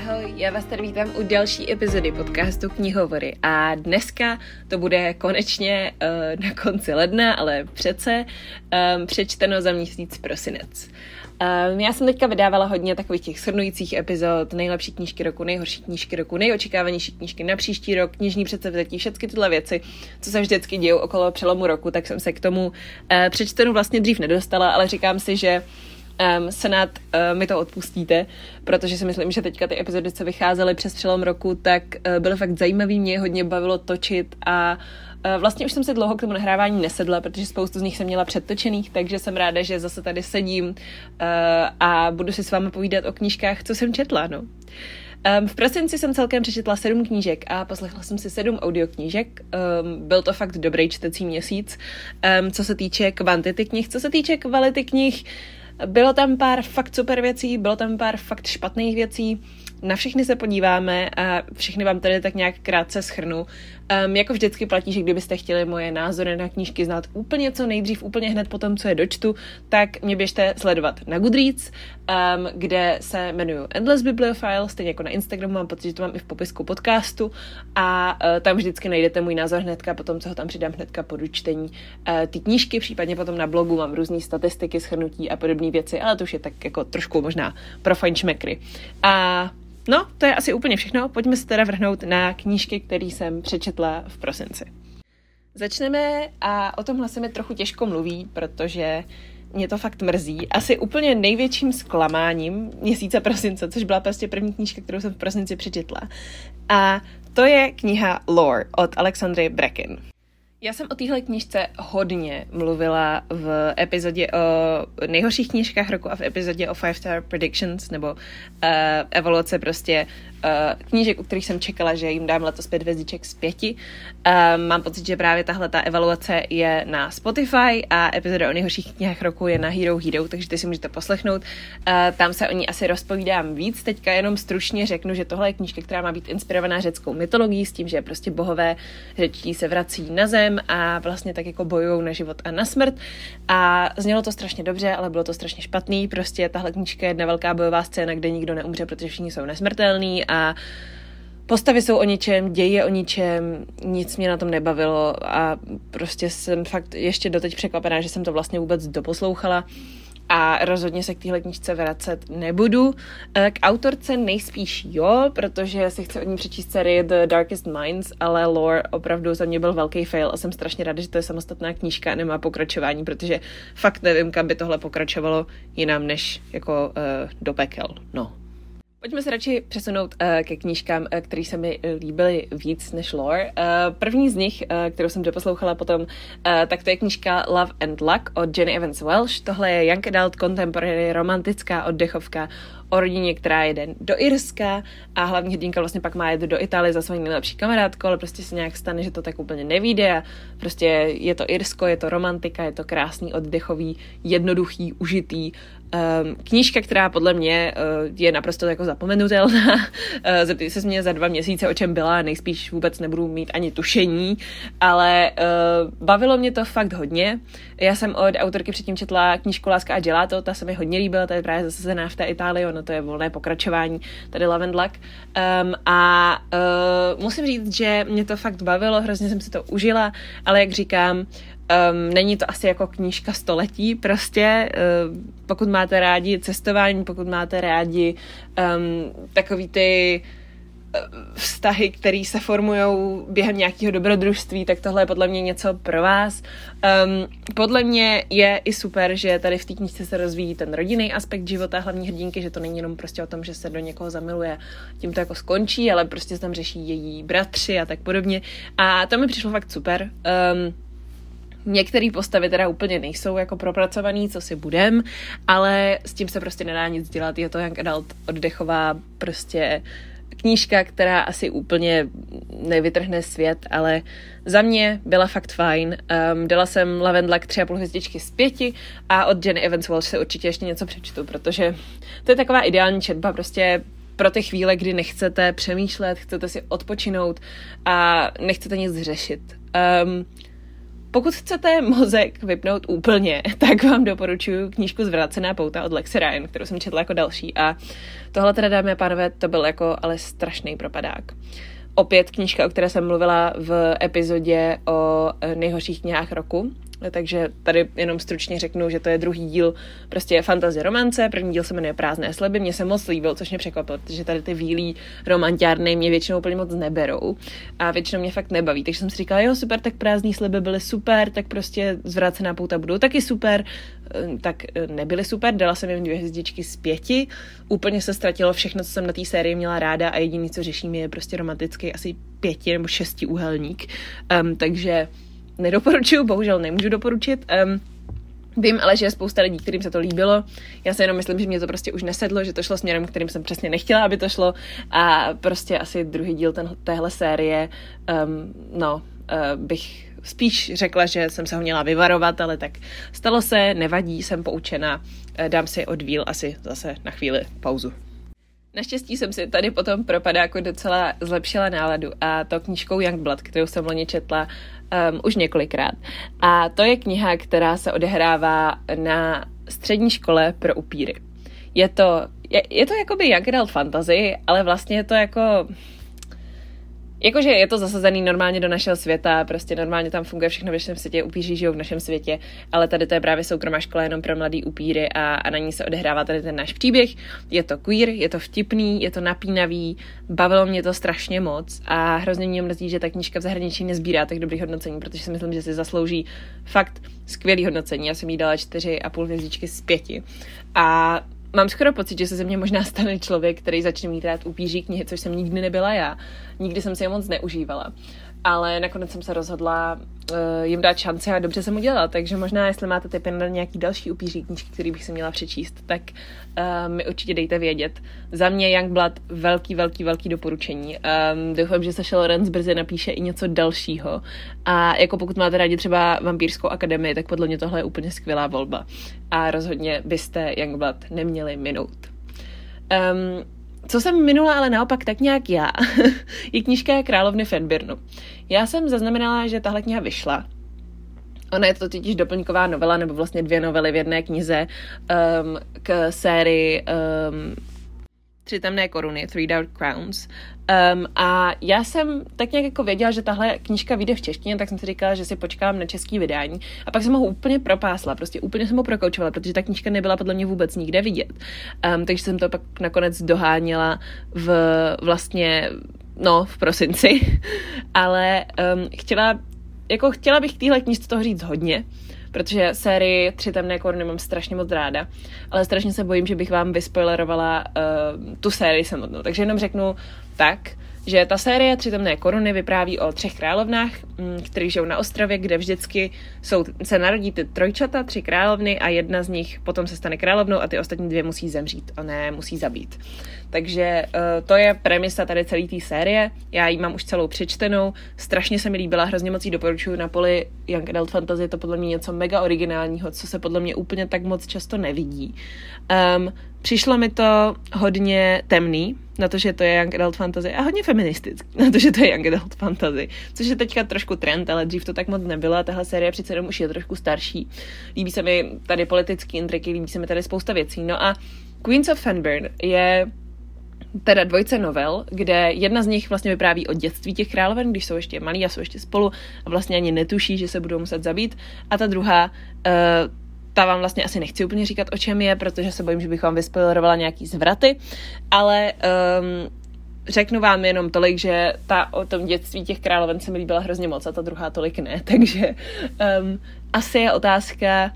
Ahoj, já vás tady vítám u další epizody podcastu Knihovory a dneska to bude konečně uh, na konci ledna, ale přece um, přečteno za měsíc prosinec. Um, já jsem teďka vydávala hodně takových těch shrnujících epizod, nejlepší knížky roku, nejhorší knížky roku, nejočekávanější knížky na příští rok, knižní předsevzetí, všechny tyhle věci, co se vždycky dějou okolo přelomu roku, tak jsem se k tomu uh, přečtenu vlastně dřív nedostala, ale říkám si, že um, snad uh, mi to odpustíte, protože si myslím, že teďka ty epizody, co vycházely přes přelom roku, tak uh, byly fakt zajímavý, mě hodně bavilo točit a uh, vlastně už jsem se dlouho k tomu nahrávání nesedla, protože spoustu z nich jsem měla předtočených, takže jsem ráda, že zase tady sedím uh, a budu si s vámi povídat o knížkách, co jsem četla, no. Um, v prosinci jsem celkem přečetla sedm knížek a poslechla jsem si sedm audioknížek. Um, byl to fakt dobrý čtecí měsíc. Um, co se týče kvantity knih, co se týče kvality knih, bylo tam pár fakt super věcí, bylo tam pár fakt špatných věcí. Na všechny se podíváme a všechny vám tady tak nějak krátce schrnu. Um, jako vždycky platí, že kdybyste chtěli moje názory na knížky znát úplně co nejdřív, úplně hned po tom, co je dočtu, tak mě běžte sledovat na Goodreads, um, kde se jmenuju Endless Bibliophile, stejně jako na Instagramu, mám pocit, že to mám i v popisku podcastu a uh, tam vždycky najdete můj názor hnedka po tom, co ho tam přidám hnedka po dočtení uh, ty knížky, případně potom na blogu mám různé statistiky, schrnutí a podobné věci, ale to už je tak jako trošku možná pro fajnšmekry. A No, to je asi úplně všechno. Pojďme se teda vrhnout na knížky, které jsem přečetla v prosinci. Začneme a o tomhle se mi trochu těžko mluví, protože mě to fakt mrzí. Asi úplně největším zklamáním měsíce prosince, což byla prostě první knížka, kterou jsem v prosinci přečetla. A to je kniha Lore od Alexandry Brecken. Já jsem o téhle knížce hodně mluvila v epizodě o nejhorších knížkách roku a v epizodě o Five Star Predictions, nebo uh, evoluce prostě knížek, u kterých jsem čekala, že jim dám letos pět hvězdiček z pěti. Um, mám pocit, že právě tahle ta evaluace je na Spotify a epizoda o nejhorších knihách roku je na Hero Hero, takže ty si můžete poslechnout. Uh, tam se o ní asi rozpovídám víc. Teďka jenom stručně řeknu, že tohle je knížka, která má být inspirovaná řeckou mytologií s tím, že prostě bohové řečtí se vrací na zem a vlastně tak jako bojují na život a na smrt. A znělo to strašně dobře, ale bylo to strašně špatný. Prostě tahle knížka je jedna velká bojová scéna, kde nikdo neumře, protože všichni jsou nesmrtelní a postavy jsou o ničem, děj je o ničem, nic mě na tom nebavilo a prostě jsem fakt ještě doteď překvapená, že jsem to vlastně vůbec doposlouchala a rozhodně se k téhle knižce vracet nebudu. Eh, k autorce nejspíš jo, protože si chci od ní přečíst sérii The Darkest Minds, ale lore opravdu za mě byl velký fail a jsem strašně ráda, že to je samostatná knížka a nemá pokračování, protože fakt nevím, kam by tohle pokračovalo jinam než jako uh, do pekel. No. Pojďme se radši přesunout uh, ke knížkám, uh, které se mi líbily víc než lore. Uh, první z nich, uh, kterou jsem doposlouchala potom, uh, tak to je knížka Love and Luck od Jenny Evans Welsh. Tohle je young adult contemporary romantická oddechovka o rodině, která jede do Irska a hlavní hrdinka vlastně pak má jít do Itálie za svojí nejlepší kamarádkou, ale prostě se nějak stane, že to tak úplně nevíde a prostě je to Irsko, je to romantika, je to krásný, oddechový, jednoduchý, užitý. Um, knížka, která podle mě uh, je naprosto jako zapomenutelná. uh, zeptejte se mě za dva měsíce, o čem byla, nejspíš vůbec nebudu mít ani tušení, ale uh, bavilo mě to fakt hodně. Já jsem od autorky předtím četla knížku Láska a Gelato, ta se mi hodně líbila, ta je právě zasazená v té Itálii, ono to je volné pokračování, tady Luck. Um, a uh, musím říct, že mě to fakt bavilo, hrozně jsem si to užila, ale jak říkám, um, není to asi jako knížka století, prostě uh, pokud máte rádi cestování, pokud máte rádi um, takový ty vztahy, které se formují během nějakého dobrodružství, tak tohle je podle mě něco pro vás. Um, podle mě je i super, že tady v té knižce se rozvíjí ten rodinný aspekt života hlavní hrdinky, že to není jenom prostě o tom, že se do někoho zamiluje, tím to jako skončí, ale prostě se tam řeší její bratři a tak podobně. A to mi přišlo fakt super. Um, Některé postavy teda úplně nejsou jako propracovaný, co si budem, ale s tím se prostě nedá nic dělat. Je to young adult oddechová prostě knížka, která asi úplně nevytrhne svět, ale za mě byla fakt fajn. Um, dala jsem Lavendlak tři a půl hvězdičky z pěti a od Jenny Evans Walsh se určitě ještě něco přečtu, protože to je taková ideální četba, prostě pro ty chvíle, kdy nechcete přemýšlet, chcete si odpočinout a nechcete nic řešit. Um, pokud chcete mozek vypnout úplně, tak vám doporučuji knížku Zvrácená pouta od Lexi Ryan, kterou jsem četla jako další. A tohle teda, dámy a pánové, to byl jako ale strašný propadák. Opět knížka, o které jsem mluvila v epizodě o nejhorších knihách roku, takže tady jenom stručně řeknu, že to je druhý díl prostě fantazie romance, první díl se jmenuje Prázdné sliby, mně se moc líbil, což mě překvapilo, že tady ty výlí romantiárny mě většinou úplně moc neberou a většinou mě fakt nebaví, takže jsem si říkala, jo super, tak prázdné sliby byly super, tak prostě zvrácená pouta budou taky super, eh, tak eh, nebyly super, dala jsem jim dvě hvězdičky z pěti, úplně se ztratilo všechno, co jsem na té sérii měla ráda a jediný, co řeším, je prostě romantický asi pěti nebo šesti úhelník, um, takže nedoporučuju, bohužel nemůžu doporučit. Um, Vím ale, že je spousta lidí, kterým se to líbilo. Já se jenom myslím, že mě to prostě už nesedlo, že to šlo směrem, kterým jsem přesně nechtěla, aby to šlo. A prostě asi druhý díl ten, téhle série, um, no, uh, bych spíš řekla, že jsem se ho měla vyvarovat, ale tak stalo se, nevadí, jsem poučena. Uh, dám si od víl asi zase na chvíli pauzu. Naštěstí jsem si tady potom propadáku docela zlepšila náladu a to knížkou Youngblood, kterou jsem loni četla um, už několikrát. A to je kniha, která se odehrává na střední škole pro upíry. Je to, je, je to jakoby young adult fantasy, ale vlastně je to jako Jakože je to zasazený normálně do našeho světa, prostě normálně tam funguje všechno v našem světě, upíři žijou v našem světě, ale tady to je právě soukromá škola jenom pro mladý upíry a, a na ní se odehrává tady ten náš příběh. Je to queer, je to vtipný, je to napínavý, bavilo mě to strašně moc a hrozně mě mrzí, že ta knížka v zahraničí nezbírá tak dobrý hodnocení, protože si myslím, že si zaslouží fakt skvělý hodnocení. Já jsem jí dala čtyři a půl hvězdičky z pěti. A mám skoro pocit, že se ze mě možná stane člověk, který začne mít rád upíří knihy, což jsem nikdy nebyla já. Nikdy jsem si je moc neužívala ale nakonec jsem se rozhodla uh, jim dát šanci a dobře jsem udělala, takže možná, jestli máte typy na nějaký další upíří knížky, který bych si měla přečíst, tak uh, mi určitě dejte vědět. Za mě Youngblood velký, velký, velký doporučení. Um, doufám, že Saša Lorenz brzy napíše i něco dalšího. A jako pokud máte rádi třeba Vampírskou akademii, tak podle mě tohle je úplně skvělá volba. A rozhodně byste Youngblood neměli minout. Um, co jsem minula ale naopak tak nějak já, je knížka Královny Fenbirnu. Já jsem zaznamenala, že tahle kniha vyšla. Ona je to totiž doplňková novela, nebo vlastně dvě novely v jedné knize um, k sérii um, Tři temné koruny, Three Dark Crowns. Um, a já jsem tak nějak jako věděla, že tahle knížka vyjde v češtině, tak jsem si říkala, že si počkám na český vydání. A pak jsem ho úplně propásla, prostě úplně jsem ho prokoučovala, protože ta knížka nebyla podle mě vůbec nikde vidět. Um, takže jsem to pak nakonec doháněla v vlastně, no, v prosinci. Ale um, chtěla, jako chtěla bych téhle knížce toho říct hodně, protože sérii Tři temné koruny mám strašně moc ráda, ale strašně se bojím, že bych vám vyspoilerovala uh, tu sérii samotnou. Takže jenom řeknu tak, že ta série Tři temné koruny vypráví o třech královnách, mm, kteří žijou na ostrově, kde vždycky jsou, se narodí ty trojčata, tři královny a jedna z nich potom se stane královnou a ty ostatní dvě musí zemřít a ne musí zabít. Takže uh, to je premisa tady celé té série. Já ji mám už celou přečtenou, strašně se mi líbila, hrozně moc ji doporučuju na poli Young Adult Fantasy, je to podle mě něco mega originálního, co se podle mě úplně tak moc často nevidí. Um, přišlo mi to hodně temný, na to, že to je Young Adult Fantasy a hodně feministický, na to, že to je Young Adult Fantasy, což je teďka trošku trend, ale dřív to tak moc a tahle série přece jenom už je trošku starší. Líbí se mi tady politický intriky, líbí se mi tady spousta věcí. No a Queens of Fenburn je teda dvojce novel, kde jedna z nich vlastně vypráví o dětství těch královen, když jsou ještě malí a jsou ještě spolu a vlastně ani netuší, že se budou muset zabít. A ta druhá, uh, ta vám vlastně asi nechci úplně říkat, o čem je, protože se bojím, že bych vám vyspoilerovala nějaký zvraty, ale um, řeknu vám jenom tolik, že ta o tom dětství těch královen se mi líbila hrozně moc a ta druhá tolik ne, takže um, asi je otázka,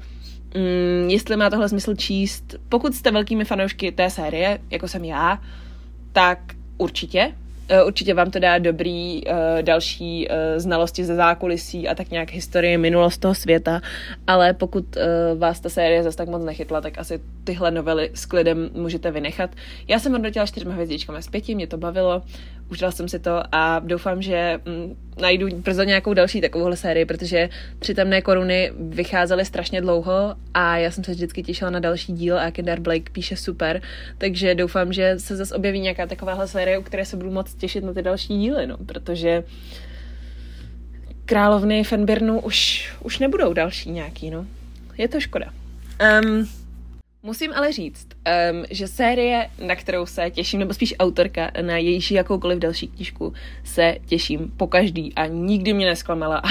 um, jestli má tohle smysl číst. Pokud jste velkými fanoušky té série, jako jsem já, tak určitě. Eh, určitě vám to dá dobrý uh, další uh, znalosti ze zákulisí a tak nějak historie, minulost toho světa, ale pokud vás ta série zase tak moc nechytla, tak asi tyhle novely s klidem můžete vynechat. Já jsem hodnotila čtyřma hvězdičkami z pěti, mě to bavilo, užila jsem si to a doufám, že mm, najdu brzo nějakou další takovouhle sérii, protože tři temné koruny vycházely strašně dlouho a já jsem se vždycky těšila na další díl a Kendar Blake píše super, takže doufám, že se zase objeví nějaká takováhle série, u které se budu moc těšit na ty další díly, no, protože královny Fenbirnu už, už nebudou další nějaký, no. Je to škoda. Um, musím ale říct, um, že série, na kterou se těším, nebo spíš autorka, na jejíž jakoukoliv další knížku, se těším po každý a nikdy mě nesklamala a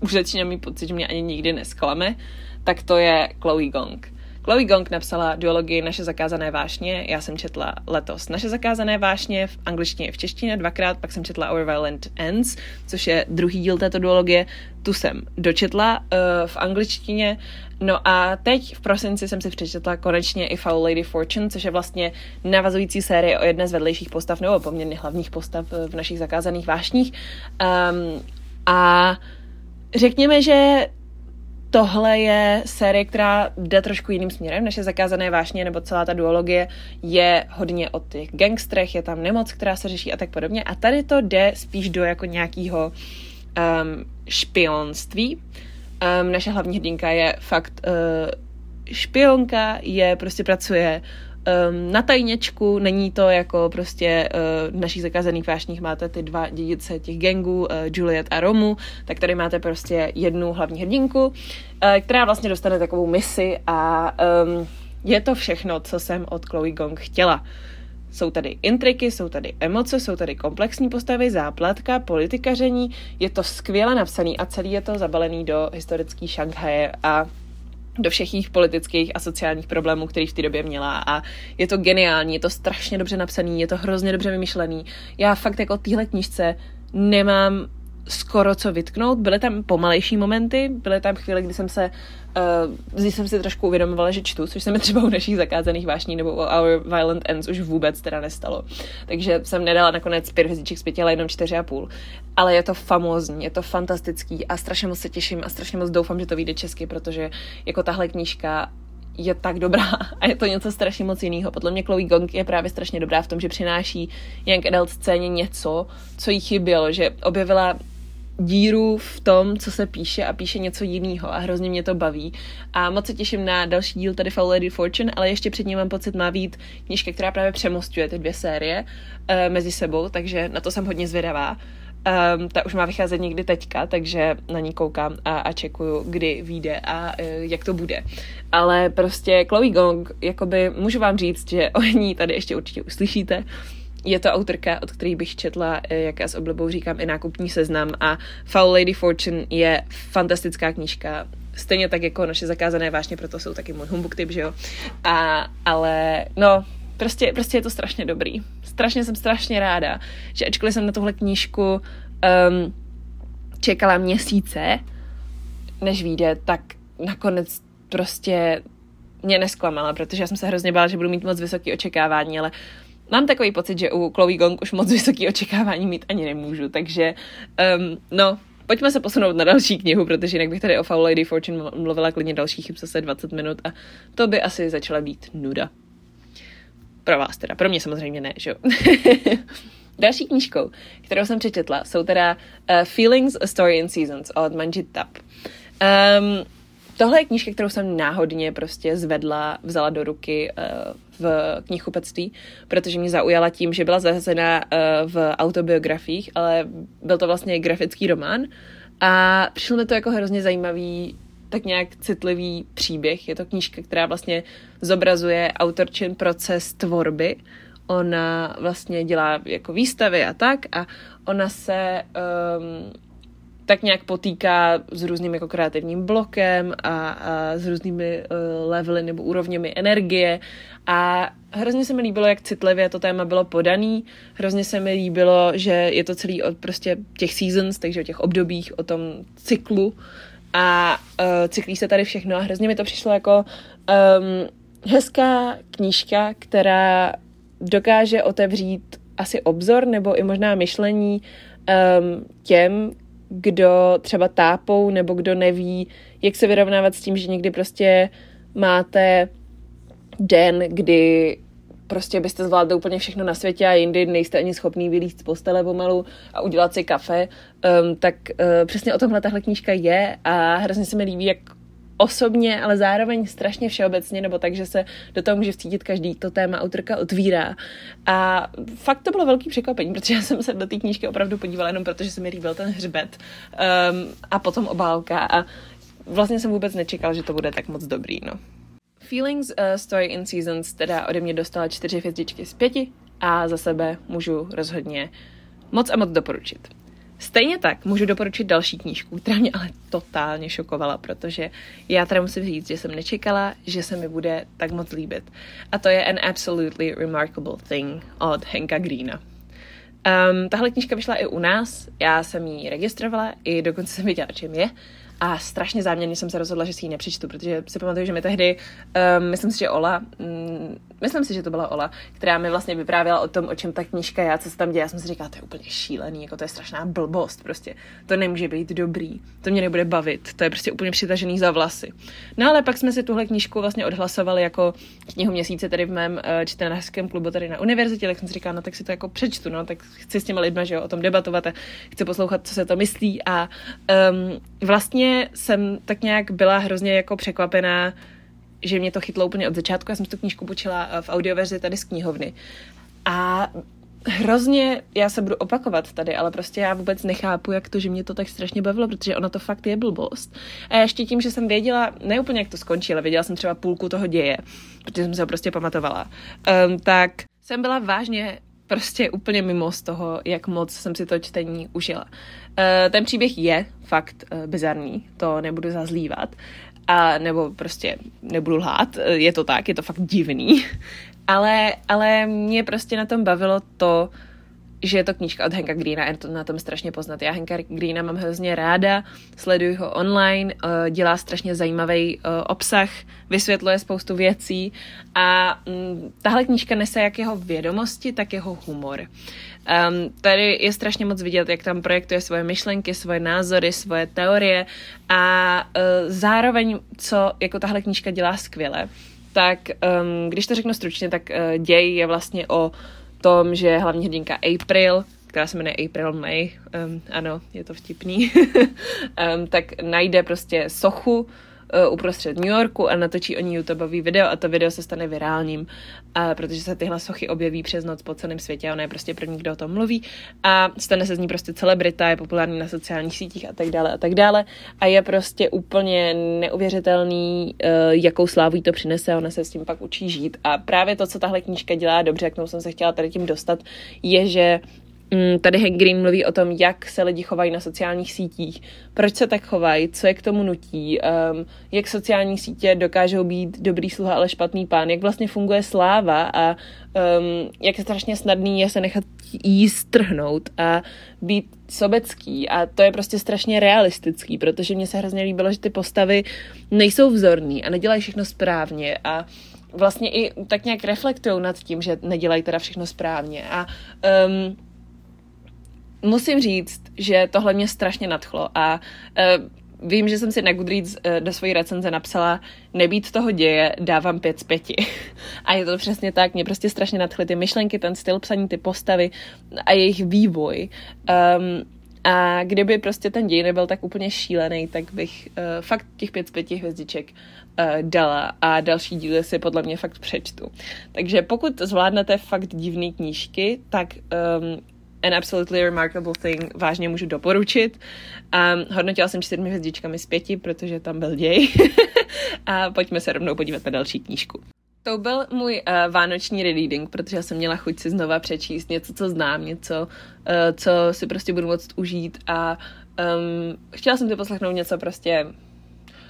už začínám mít pocit, že mě ani nikdy nesklame, tak to je Chloe Gong. Chloe Gong napsala duologii Naše zakázané vášně, já jsem četla letos Naše zakázané vášně v angličtině i v češtině dvakrát, pak jsem četla Our Violent Ends, což je druhý díl této duologie, tu jsem dočetla uh, v angličtině, no a teď v prosinci jsem si přečetla konečně i Foul Lady Fortune, což je vlastně navazující série o jedné z vedlejších postav, nebo poměrně hlavních postav v našich zakázaných vášních. Um, a řekněme, že tohle je série, která jde trošku jiným směrem. Naše zakázané vášně nebo celá ta duologie je hodně o těch gangstrech, je tam nemoc, která se řeší a tak podobně. A tady to jde spíš do jako nějakého um, špionství. Um, naše hlavní hrdinka je fakt uh, špionka, je prostě pracuje um, na tajněčku, není to jako prostě uh, v našich zakázaných vášních máte ty dva dědice těch gangů, uh, Juliet a Romu, tak tady máte prostě jednu hlavní hrdinku, uh, která vlastně dostane takovou misi a um, je to všechno, co jsem od Chloe Gong chtěla. Jsou tady intriky, jsou tady emoce, jsou tady komplexní postavy, záplatka, politikaření, je to skvěle napsaný a celý je to zabalený do historický Šanghaje a do všech jejich politických a sociálních problémů, který v té době měla a je to geniální, je to strašně dobře napsaný, je to hrozně dobře vymyšlený. Já fakt jako téhle knižce nemám skoro co vytknout. Byly tam pomalejší momenty, byly tam chvíle, kdy jsem se, uh, kdy jsem si trošku uvědomovala, že čtu, což se mi třeba u našich zakázaných vášní nebo u Our Violent Ends už vůbec teda nestalo. Takže jsem nedala nakonec pět hvězdiček z pěti, ale jenom čtyři a půl. Ale je to famózní, je to fantastický a strašně moc se těším a strašně moc doufám, že to vyjde česky, protože jako tahle knížka je tak dobrá a je to něco strašně moc jiného. Podle mě Chloe Gong je právě strašně dobrá v tom, že přináší Young Adult scéně něco, co jí chybělo, že objevila díru v tom, co se píše a píše něco jiného a hrozně mě to baví. A moc se těším na další díl tady Foul Lady Fortune, ale ještě před ním mám pocit má být knižka, která právě přemostuje ty dvě série uh, mezi sebou, takže na to jsem hodně zvědavá. Um, ta už má vycházet někdy teďka, takže na ní koukám a, a čekuju, kdy vyjde a uh, jak to bude. Ale prostě Chloe Gong, jakoby můžu vám říct, že o ní tady ještě určitě uslyšíte, je to autorka, od který bych četla, eh, jak já s oblibou říkám, i nákupní seznam a Foul Lady Fortune je fantastická knížka, stejně tak jako naše zakázané vášně, proto jsou taky můj humbug typ, že jo. A, ale no, prostě, prostě je to strašně dobrý. Strašně jsem strašně ráda, že ačkoliv jsem na tuhle knížku um, čekala měsíce, než vyjde, tak nakonec prostě mě nesklamala, protože já jsem se hrozně bála, že budu mít moc vysoké očekávání, ale mám takový pocit, že u Chloe Gong už moc vysoký očekávání mít ani nemůžu, takže um, no, pojďme se posunout na další knihu, protože jinak bych tady o Foul Lady Fortune mluvila klidně dalších zase 20 minut a to by asi začala být nuda. Pro vás teda, pro mě samozřejmě ne, že jo. Další knížkou, kterou jsem přečetla, jsou teda uh, Feelings, A Story in Seasons od Manjit Tap. Um, tohle je knížka, kterou jsem náhodně prostě zvedla, vzala do ruky uh, v knihkupectví, protože mě zaujala tím, že byla zařazena uh, v autobiografiích, ale byl to vlastně grafický román a přišlo mi to jako hrozně zajímavý tak nějak citlivý příběh. Je to knížka, která vlastně zobrazuje autorčin proces tvorby. Ona vlastně dělá jako výstavy a tak a ona se um, tak nějak potýká s různým jako kreativním blokem a, a s různými uh, levely nebo úrovněmi energie. A hrozně se mi líbilo, jak citlivě to téma bylo podaný, hrozně se mi líbilo, že je to celý od prostě těch seasons, takže o těch obdobích, o tom cyklu. A uh, cyklí se tady všechno a hrozně mi to přišlo jako um, hezká knížka, která dokáže otevřít asi obzor nebo i možná myšlení um, těm, kdo třeba tápou nebo kdo neví, jak se vyrovnávat s tím, že někdy prostě máte den, kdy prostě byste zvládli úplně všechno na světě a jindy nejste ani schopný vylíst z postele pomalu a udělat si kafe, um, tak uh, přesně o tomhle tahle knížka je a hrozně se mi líbí, jak osobně, ale zároveň strašně všeobecně, nebo tak, že se do toho může vcítit každý to téma autorka otvírá. A fakt to bylo velký překvapení, protože já jsem se do té knížky opravdu podívala jenom protože se mi líbil ten hřbet um, a potom obálka a vlastně jsem vůbec nečekal, že to bude tak moc dobrý, no. Feelings uh, Story in Seasons teda ode mě dostala čtyři hvězdičky z pěti a za sebe můžu rozhodně moc a moc doporučit. Stejně tak můžu doporučit další knížku, která mě ale totálně šokovala, protože já teda musím říct, že jsem nečekala, že se mi bude tak moc líbit. A to je An Absolutely Remarkable Thing od Henka Greena. Um, tahle knížka vyšla i u nás, já jsem ji registrovala, i dokonce jsem věděla, čem je. A strašně záměrně jsem se rozhodla, že si ji nepřečtu, protože si pamatuju, že mi tehdy, um, myslím si, že Ola, um, myslím si, že to byla Ola, která mi vlastně vyprávěla o tom, o čem ta knížka je a co se tam děje. Já jsem si říkala, to je úplně šílený, jako to je strašná blbost, prostě. To nemůže být dobrý, to mě nebude bavit, to je prostě úplně přitažený za vlasy. No ale pak jsme si tuhle knížku vlastně odhlasovali jako knihu měsíce tady v mém uh, čtenářském klubu tady na univerzitě, tak jsem si říkala, no tak si to jako přečtu, no, tak chci s těma lidmi, že jo, o tom debatovat a chci poslouchat, co se to myslí a um, vlastně jsem tak nějak byla hrozně jako překvapená, že mě to chytlo úplně od začátku. Já jsem tu knížku počila eh, v audioverzi tady z knihovny. A hrozně, já se budu opakovat tady, ale prostě já vůbec nechápu, jak to, že mě to tak strašně bavilo, protože ona to fakt je blbost. A ještě tím, že jsem věděla, ne úplně jak to skončí, ale věděla jsem třeba půlku toho děje, protože jsem se ho prostě pamatovala, um, tak jsem byla vážně prostě úplně mimo z toho, jak moc jsem si to čtení užila. Uh, ten příběh je fakt uh, bizarní, to nebudu zazlívat, a nebo prostě nebudu lhát, je to tak, je to fakt divný, ale, ale mě prostě na tom bavilo to, že je to knížka od Henka Greena je to na tom strašně poznat. Já Henka Greena mám hrozně ráda, sleduji ho online, eh, dělá strašně zajímavý eh, obsah, vysvětluje spoustu věcí a mm, tahle knížka nese jak jeho vědomosti, tak jeho humor. Um, tady je strašně moc vidět, jak tam projektuje svoje myšlenky, svoje názory, svoje teorie a uh, zároveň, co jako tahle knížka dělá skvěle, tak um, když to řeknu stručně, tak uh, děj je vlastně o tom, že hlavní hrdinka April, která se jmenuje April May, um, ano, je to vtipný, um, tak najde prostě sochu uprostřed New Yorku a natočí o ní YouTubeový video a to video se stane virálním, uh, protože se tyhle sochy objeví přes noc po celém světě a ona je prostě první, kdo o tom mluví. A stane se z ní prostě celebrita, je populární na sociálních sítích a tak dále a tak dále. A je prostě úplně neuvěřitelný, uh, jakou slávu jí to přinese a ona se s tím pak učí žít. A právě to, co tahle knížka dělá dobře, jak jsem se chtěla tady tím dostat, je, že tady Hank Green mluví o tom, jak se lidi chovají na sociálních sítích, proč se tak chovají, co je k tomu nutí, um, jak sociální sítě dokážou být dobrý sluha, ale špatný pán, jak vlastně funguje sláva? A um, jak je strašně snadný je se nechat jí strhnout a být sobecký. A to je prostě strašně realistický, protože mně se hrozně líbilo, že ty postavy nejsou vzorný a nedělají všechno správně. A vlastně i tak nějak reflektují nad tím, že nedělají teda všechno správně. A um, musím říct, že tohle mě strašně nadchlo a uh, vím, že jsem si na Goodreads uh, do své recenze napsala nebýt toho děje, dávám pět z pěti. a je to přesně tak, mě prostě strašně nadchly ty myšlenky, ten styl psaní, ty postavy a jejich vývoj. Um, a kdyby prostě ten děj nebyl tak úplně šílený, tak bych uh, fakt těch pět z pěti hvězdiček uh, dala a další díly si podle mě fakt přečtu. Takže pokud zvládnete fakt divné knížky, tak um, An Absolutely Remarkable Thing vážně můžu doporučit. Um, hodnotila jsem čtyřmi hvězdičkami z pěti, protože tam byl děj. a pojďme se rovnou podívat na další knížku. To byl můj uh, vánoční reading, protože jsem měla chuť si znova přečíst něco, co znám, něco, uh, co si prostě budu moct užít a um, chtěla jsem si poslechnout něco prostě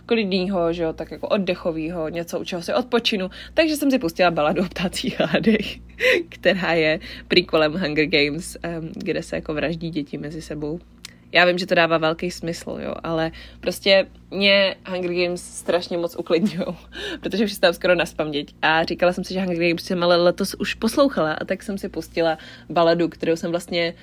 klidného, že jo, tak jako oddechového, něco, u čeho si odpočinu. Takže jsem si pustila baladu o ptácích hádech, která je prequelem Hunger Games, kde se jako vraždí děti mezi sebou. Já vím, že to dává velký smysl, jo, ale prostě mě Hunger Games strašně moc uklidňují, protože už tam skoro na paměť. A říkala jsem si, že Hunger Games jsem ale letos už poslouchala a tak jsem si pustila baladu, kterou jsem vlastně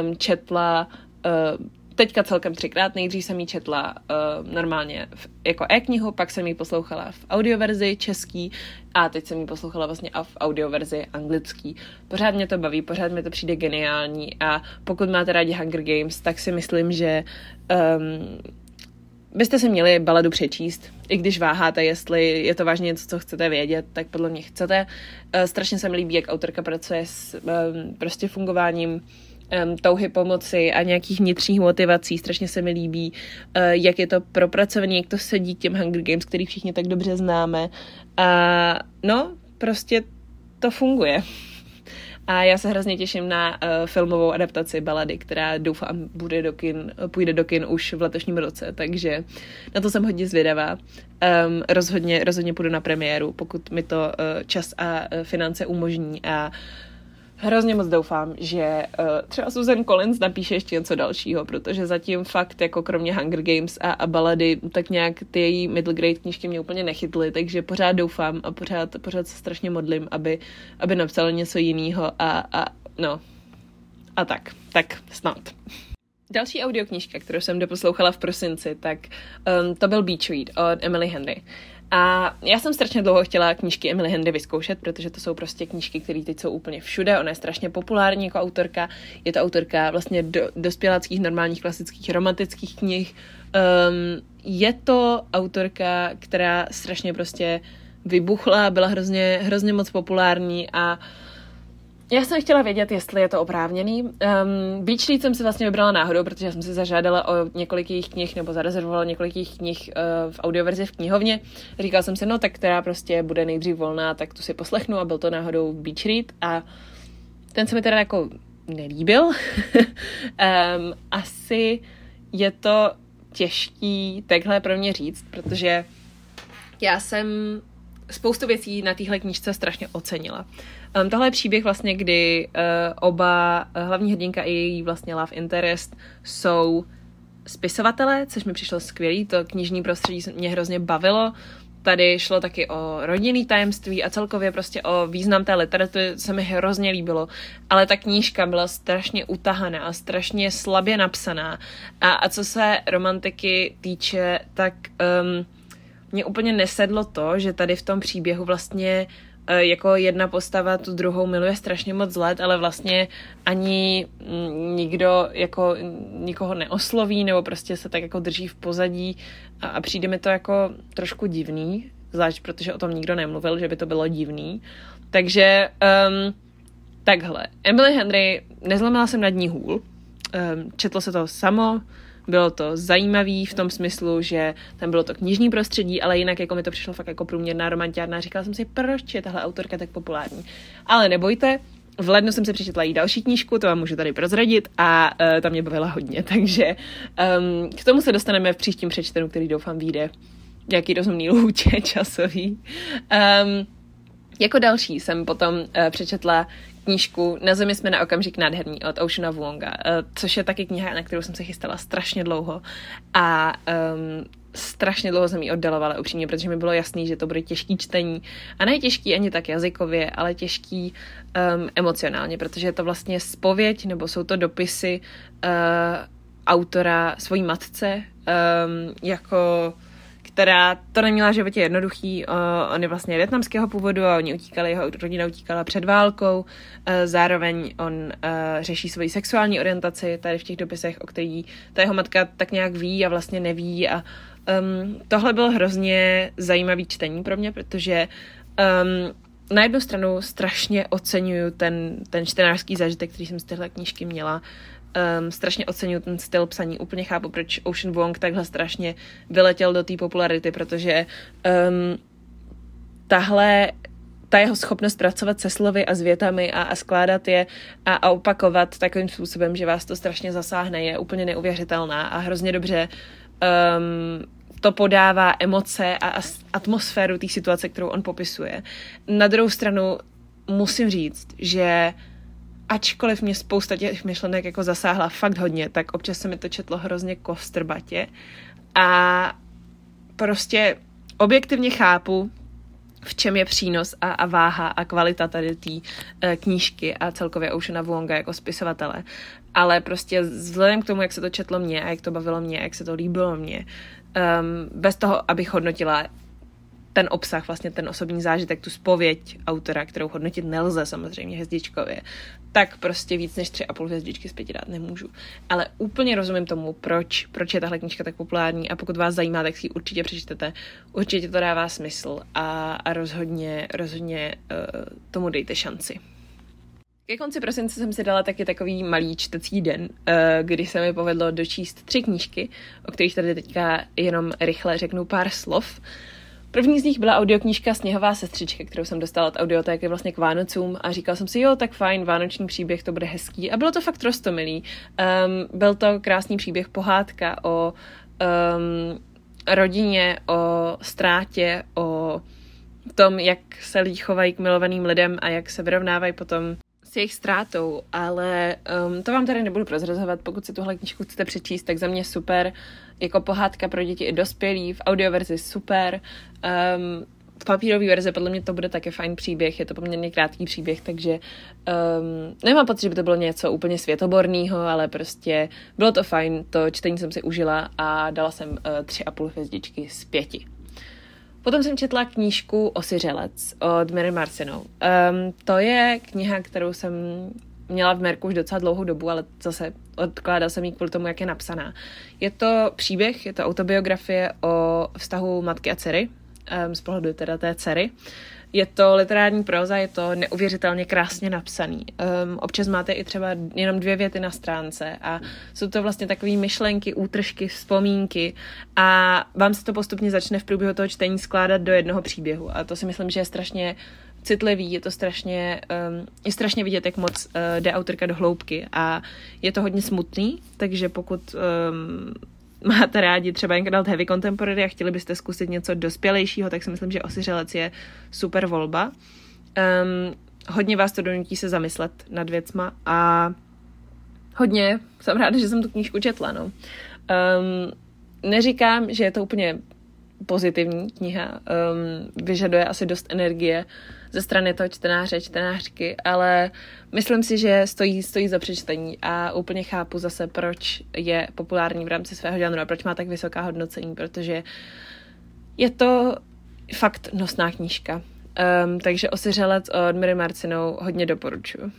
um, četla uh, teďka celkem třikrát. Nejdřív jsem ji četla uh, normálně v, jako e-knihu, pak jsem ji poslouchala v audioverzi český a teď jsem ji poslouchala vlastně a v audioverzi anglický. Pořád mě to baví, pořád mi to přijde geniální a pokud máte rádi Hunger Games, tak si myslím, že um, byste si měli baladu přečíst, i když váháte, jestli je to vážně něco, co chcete vědět, tak podle mě chcete. Uh, strašně se mi líbí, jak autorka pracuje s um, prostě fungováním um, touhy pomoci a nějakých vnitřních motivací. Strašně se mi líbí, uh, jak je to propracované, jak to sedí k těm Hunger Games, který všichni tak dobře známe. A no, prostě to funguje. A já se hrozně těším na uh, filmovou adaptaci balady, která doufám bude do kin, půjde do kin už v letošním roce, takže na to jsem hodně zvědavá. Um, rozhodně, rozhodně půjdu na premiéru, pokud mi to uh, čas a uh, finance umožní a uh, hrozně moc doufám, že uh, třeba Susan Collins napíše ještě něco dalšího, protože zatím fakt jako kromě Hunger Games a, a balady, tak nějak ty její middle grade knížky mě úplně nechytly, takže pořád doufám a pořád, pořád se strašně modlím, aby, aby napsala něco jiného a, a no a tak, tak snad. Další audioknížka, kterou jsem doposlouchala v prosinci, tak um, to byl Beach Read od Emily Henry. A já jsem strašně dlouho chtěla knížky Emily Henry vyzkoušet, protože to jsou prostě knížky, které teď jsou úplně všude. Ona je strašně populární jako autorka. Je to autorka vlastně do, dospěláckých, normálních, klasických, romantických knih. Um, je to autorka, která strašně prostě vybuchla, byla hrozně, hrozně moc populární a uh, já jsem chtěla vědět, jestli je to oprávněný. Um, Beach Read jsem si vlastně vybrala náhodou, protože jsem si zažádala o několik jejich knih, nebo zarezervovala několik jejich knih uh, v audioverzi v knihovně. Říkala jsem si, no tak která prostě bude nejdřív volná, tak tu si poslechnu a byl to náhodou Beach a ten se mi teda jako nelíbil. um, asi je to těžký takhle pro mě říct, protože já jsem spoustu věcí na téhle knížce strašně ocenila. Um, tohle je příběh vlastně, kdy uh, oba uh, hlavní hrdinka i její vlastně love interest jsou spisovatelé, což mi přišlo skvělý, to knižní prostředí mě hrozně bavilo. Tady šlo taky o rodinný tajemství a celkově prostě o význam té literatury se mi hrozně líbilo. Ale ta knížka byla strašně utahaná a strašně slabě napsaná. A, a co se romantiky týče, tak um, mě úplně nesedlo to, že tady v tom příběhu vlastně e, jako jedna postava tu druhou miluje strašně moc let, ale vlastně ani nikdo jako nikoho neosloví nebo prostě se tak jako drží v pozadí a, a přijde mi to jako trošku divný, zvlášť protože o tom nikdo nemluvil, že by to bylo divný. Takže um, takhle. Emily Henry, nezlomila jsem nad ní hůl, um, četlo se to samo, bylo to zajímavý v tom smyslu, že tam bylo to knižní prostředí, ale jinak jako mi to přišlo fakt jako průměrná romantiárna. Říkala jsem si, proč je tahle autorka tak populární. Ale nebojte, v lednu jsem si přečetla i další knížku, to vám můžu tady prozradit a uh, tam mě bavila hodně, takže um, k tomu se dostaneme v příštím přečtenu, který doufám vyjde jaký rozumný lhůtě časový. Um, jako další jsem potom uh, přečetla knížku Na zemi jsme na okamžik nádherný od Oceana Wonga, uh, což je taky kniha, na kterou jsem se chystala strašně dlouho a um, strašně dlouho jsem ji oddalovala upřímně, protože mi bylo jasný, že to bude těžký čtení a ne těžký ani tak jazykově, ale těžký um, emocionálně, protože je to vlastně spověď nebo jsou to dopisy uh, autora svojí matce um, jako která to neměla v životě jednoduchý. Uh, on je vlastně větnamského původu a oni utíkali, jeho rodina utíkala před válkou. Uh, zároveň on uh, řeší svoji sexuální orientaci tady v těch dopisech, o který ta jeho matka tak nějak ví a vlastně neví. A um, tohle bylo hrozně zajímavý čtení pro mě, protože um, na jednu stranu strašně oceňuju ten, ten čtenářský zážitek, který jsem z téhle knížky měla. Um, strašně oceňuji ten styl psaní. Úplně chápu, proč Ocean Wong takhle strašně vyletěl do té popularity, protože um, tahle ta jeho schopnost pracovat se slovy a s větami a, a skládat je a, a opakovat takovým způsobem, že vás to strašně zasáhne, je úplně neuvěřitelná a hrozně dobře um, to podává emoce a, a atmosféru té situace, kterou on popisuje. Na druhou stranu musím říct, že ačkoliv mě spousta těch myšlenek jako zasáhla fakt hodně, tak občas se mi to četlo hrozně kostrbatě a prostě objektivně chápu, v čem je přínos a, a váha a kvalita tady té uh, knížky a celkově Oceana Wonga jako spisovatele. Ale prostě vzhledem k tomu, jak se to četlo mě a jak to bavilo mě, jak se to líbilo mě, um, bez toho, abych hodnotila ten obsah, vlastně ten osobní zážitek, tu spověď autora, kterou hodnotit nelze samozřejmě hvězdičkově, tak prostě víc než tři a půl hvězdičky z pěti dát nemůžu. Ale úplně rozumím tomu, proč, proč je tahle knížka tak populární a pokud vás zajímá, tak si ji určitě přečtete. Určitě to dává smysl a, a rozhodně, rozhodně uh, tomu dejte šanci. Ke konci prosince jsem si dala taky takový malý čtecí den, eh, kdy se mi povedlo dočíst tři knížky, o kterých tady teďka jenom rychle řeknu pár slov. První z nich byla audioknížka Sněhová sestřička, kterou jsem dostala od audiotéky vlastně k Vánocům a říkal jsem si, jo, tak fajn, vánoční příběh, to bude hezký. A bylo to fakt rostomilý. Um, byl to krásný příběh, pohádka o um, rodině, o ztrátě, o tom, jak se lidi chovají k milovaným lidem a jak se vyrovnávají potom s jejich ztrátou, ale um, to vám tady nebudu prozrazovat, pokud si tuhle knižku chcete přečíst, tak za mě super, jako pohádka pro děti i dospělí, v audioverzi super, um, v papírové verzi podle mě to bude také fajn příběh, je to poměrně krátký příběh, takže um, nemám pocit, že by to bylo něco úplně světoborného, ale prostě bylo to fajn, to čtení jsem si užila a dala jsem uh, tři a půl hvězdičky z pěti. Potom jsem četla knížku Osiřelec od Mary Marcinou. Um, to je kniha, kterou jsem měla v Merku už docela dlouhou dobu, ale zase odkládal jsem ji kvůli tomu, jak je napsaná. Je to příběh, je to autobiografie o vztahu matky a dcery, um, z pohledu teda té dcery. Je to literární proza, je to neuvěřitelně krásně napsaný. Um, občas máte i třeba jenom dvě věty na stránce a jsou to vlastně takové myšlenky, útržky, vzpomínky a vám se to postupně začne v průběhu toho čtení skládat do jednoho příběhu a to si myslím, že je strašně citlivý, je to strašně, um, je strašně vidět, jak moc uh, jde autorka do hloubky a je to hodně smutný, takže pokud um, máte rádi třeba Incredible Heavy Contemporary a chtěli byste zkusit něco dospělejšího, tak si myslím, že Osiřelec je super volba. Um, hodně vás to donutí se zamyslet nad věcma a hodně jsem ráda, že jsem tu knížku četla, no. Um, neříkám, že je to úplně pozitivní kniha, um, vyžaduje asi dost energie ze strany toho čtenáře, čtenářky, ale myslím si, že stojí, stojí za přečtení a úplně chápu zase, proč je populární v rámci svého žánru a proč má tak vysoká hodnocení, protože je to fakt nosná knížka. Um, takže Osiřelec od Mary Marcinou hodně doporučuji.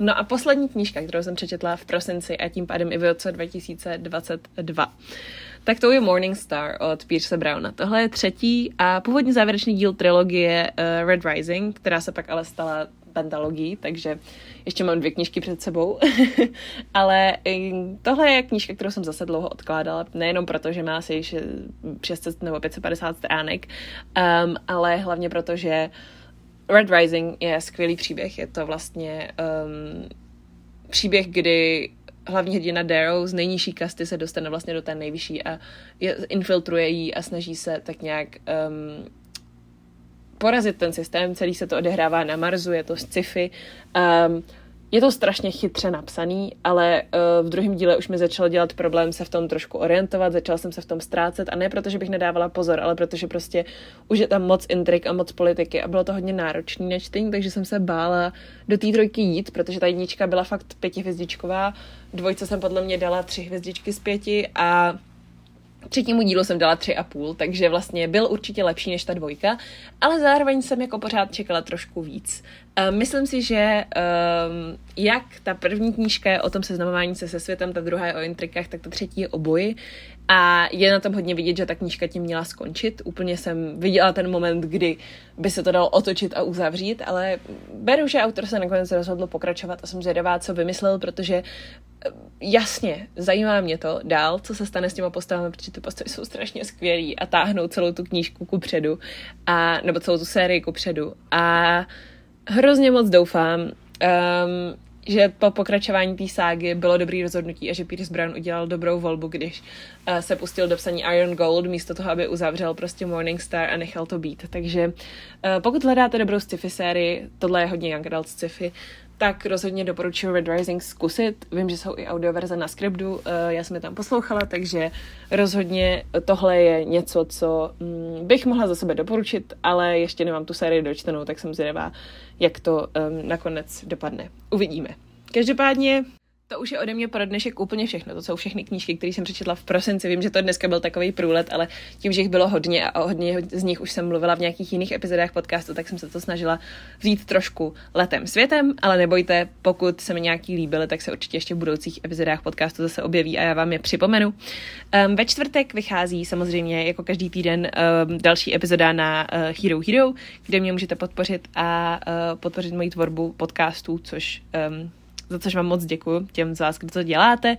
No a poslední knížka, kterou jsem přečetla v prosinci a tím pádem i v roce 2022 tak to je Morning Star od Pierce Browna. Tohle je třetí a původně závěrečný díl trilogie uh, Red Rising, která se pak ale stala pentalogií, takže ještě mám dvě knížky před sebou. ale tohle je knížka, kterou jsem zase dlouho odkládala, nejenom proto, že má asi 600 nebo 550 stránek, um, ale hlavně proto, že Red Rising je skvělý příběh. Je to vlastně um, příběh, kdy hlavní hrdina Darrow z nejnižší kasty se dostane vlastně do té nejvyšší a je, infiltruje jí a snaží se tak nějak um, porazit ten systém. Celý se to odehrává na Marsu, je to sci-fi. Um, je to strašně chytře napsaný, ale uh, v druhém díle už mi začalo dělat problém se v tom trošku orientovat, začala jsem se v tom ztrácet. A ne proto, že bych nedávala pozor, ale protože prostě už je tam moc intrik a moc politiky a bylo to hodně náročné na čtení, takže jsem se bála do té trojky jít, protože ta jednička byla fakt pětihvězdičková, dvojce jsem podle mě dala tři hvězdičky z pěti a Třetímu dílu jsem dala tři a půl, takže vlastně byl určitě lepší než ta dvojka, ale zároveň jsem jako pořád čekala trošku víc. Myslím si, že um, jak ta první knížka je o tom seznamování se se světem, ta druhá je o intrikách, tak ta třetí je o boji. A je na tom hodně vidět, že ta knížka tím měla skončit. Úplně jsem viděla ten moment, kdy by se to dalo otočit a uzavřít, ale beru, že autor se nakonec rozhodl pokračovat a jsem zvědavá, co vymyslel, protože jasně, zajímá mě to dál, co se stane s těma postavami, protože ty postavy jsou strašně skvělý a táhnou celou tu knížku ku předu, a, nebo celou tu sérii ku předu. A hrozně moc doufám, um, že po pokračování té ságy bylo dobrý rozhodnutí a že Pierce Brown udělal dobrou volbu, když uh, se pustil do psaní Iron Gold místo toho, aby uzavřel prostě Morning Star a nechal to být. Takže uh, pokud hledáte dobrou sci-fi sérii, tohle je hodně young adult sci-fi, tak rozhodně doporučuji Red Rising zkusit. Vím, že jsou i audioverze na Scriptu, eh, já jsem je tam poslouchala, takže rozhodně tohle je něco, co mm, bych mohla za sebe doporučit, ale ještě nemám tu sérii dočtenou, tak jsem zvědavá, jak to nakonec dopadne. Uvidíme. Každopádně To už je ode mě pro dnešek úplně všechno. To jsou všechny knížky, které jsem přečetla v prosinci. Vím, že to dneska byl takový průlet, ale tím, že jich bylo hodně a hodně z nich už jsem mluvila v nějakých jiných epizodách podcastu, tak jsem se to snažila vzít trošku letem světem, ale nebojte, pokud se mi nějaký líbily, tak se určitě ještě v budoucích epizodách podcastu zase objeví a já vám je připomenu. Um, ve čtvrtek vychází samozřejmě jako každý týden um, další epizoda na uh, Hero Hero, kde mě můžete podpořit a uh, podpořit moji tvorbu podcastů, což um, za což vám moc děkuji těm z vás, kdo to děláte.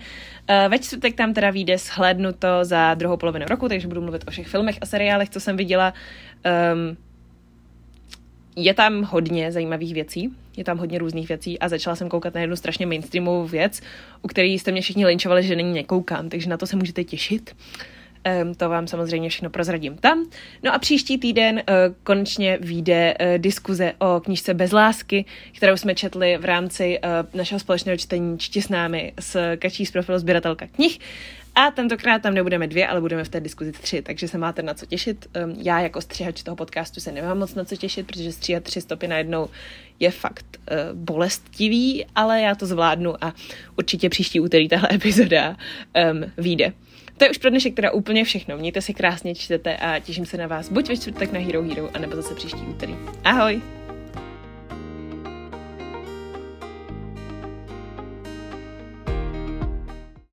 Eh, ve čtvrtek tam teda vyjde shlednuto za druhou polovinu roku, takže budu mluvit o všech filmech a seriálech, co jsem viděla. Um, je tam hodně zajímavých věcí, je tam hodně různých věcí a začala jsem koukat na jednu strašně mainstreamovou věc, u které jste mě všichni linčovali, že není nekoukám, takže na to se můžete těšit. Um, to vám samozřejmě všechno prozradím tam. No a příští týden uh, konečně vyjde uh, diskuze o knižce Bez lásky, kterou jsme četli v rámci uh, našeho společného čtení Čti s námi s Kačí z profilu sběratelka knih. A tentokrát tam nebudeme dvě, ale budeme v té diskuzi tři, takže se máte na co těšit. Já jako střihač toho podcastu se nemám moc na co těšit, protože stříhat tři stopy najednou je fakt uh, bolestivý, ale já to zvládnu a určitě příští úterý tahle epizoda um, vyjde. To je už pro dnešek teda úplně všechno. Mějte si krásně, čtete a těším se na vás buď ve čtvrtek na Hero Hero, anebo zase příští úterý. Ahoj!